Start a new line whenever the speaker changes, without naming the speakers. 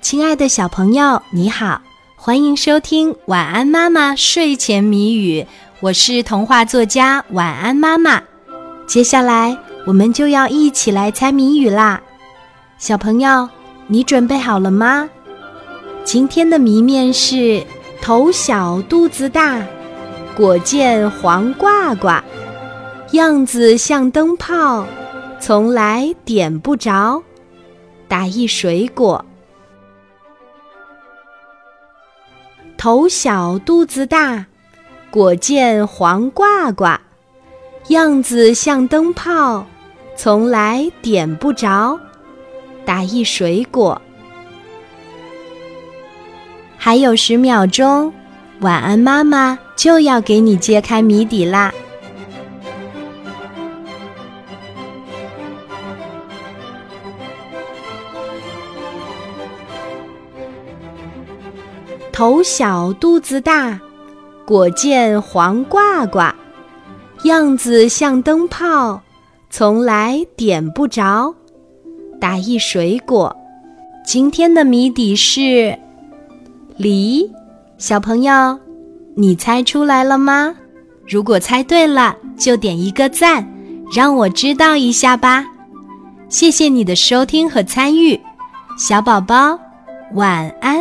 亲爱的小朋友，你好，欢迎收听《晚安妈妈睡前谜语》，我是童话作家晚安妈妈。接下来我们就要一起来猜谜语啦，小朋友，你准备好了吗？今天的谜面是：头小肚子大，果见黄挂挂，样子像灯泡，从来点不着。打一水果。头小肚子大，果见黄挂挂，样子像灯泡，从来点不着。打一水果。还有十秒钟，晚安妈妈就要给你揭开谜底啦。头小肚子大，果见黄挂挂，样子像灯泡，从来点不着。打一水果。今天的谜底是梨。小朋友，你猜出来了吗？如果猜对了，就点一个赞，让我知道一下吧。谢谢你的收听和参与，小宝宝，晚安。